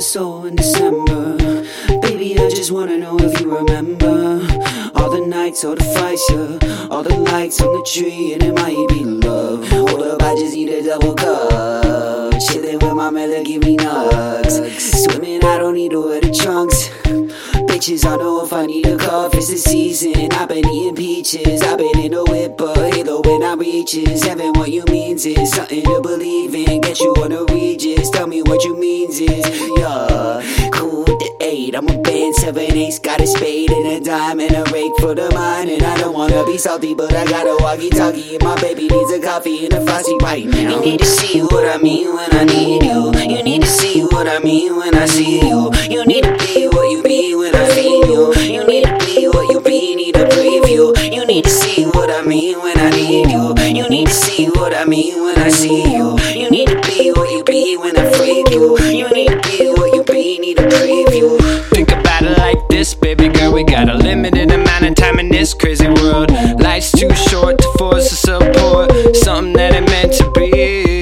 soul in December. Baby, I just wanna know if you remember all the nights, all the fights, all the lights on the tree, and it might be love. Hold up, I just need a double cup. Chillin' with my mother, give me nuts. Swimming, I don't need to wear the trunks. Bitches, I know if I need a cuff, it's the season. I've been eating peaches, I've been in a whip, but halo when I reaches. Heaven, what you means is something to believe in. Get you on tell me what you means is, yeah. Cool with the eight, I'm a band, seven eights, got a spade and a dime and a rake for the mind. And I don't wanna be salty, but I got a walkie talkie, and my baby needs a coffee and a frosty right now. You need to see what I mean when I need you. You need to see what I mean when I see you. You need to too short to force a support. Something that ain't meant to be.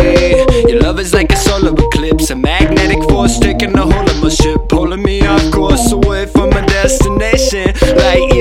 Your love is like a solar eclipse, a magnetic force taking a hold of my ship, pulling me off course away from my destination. Light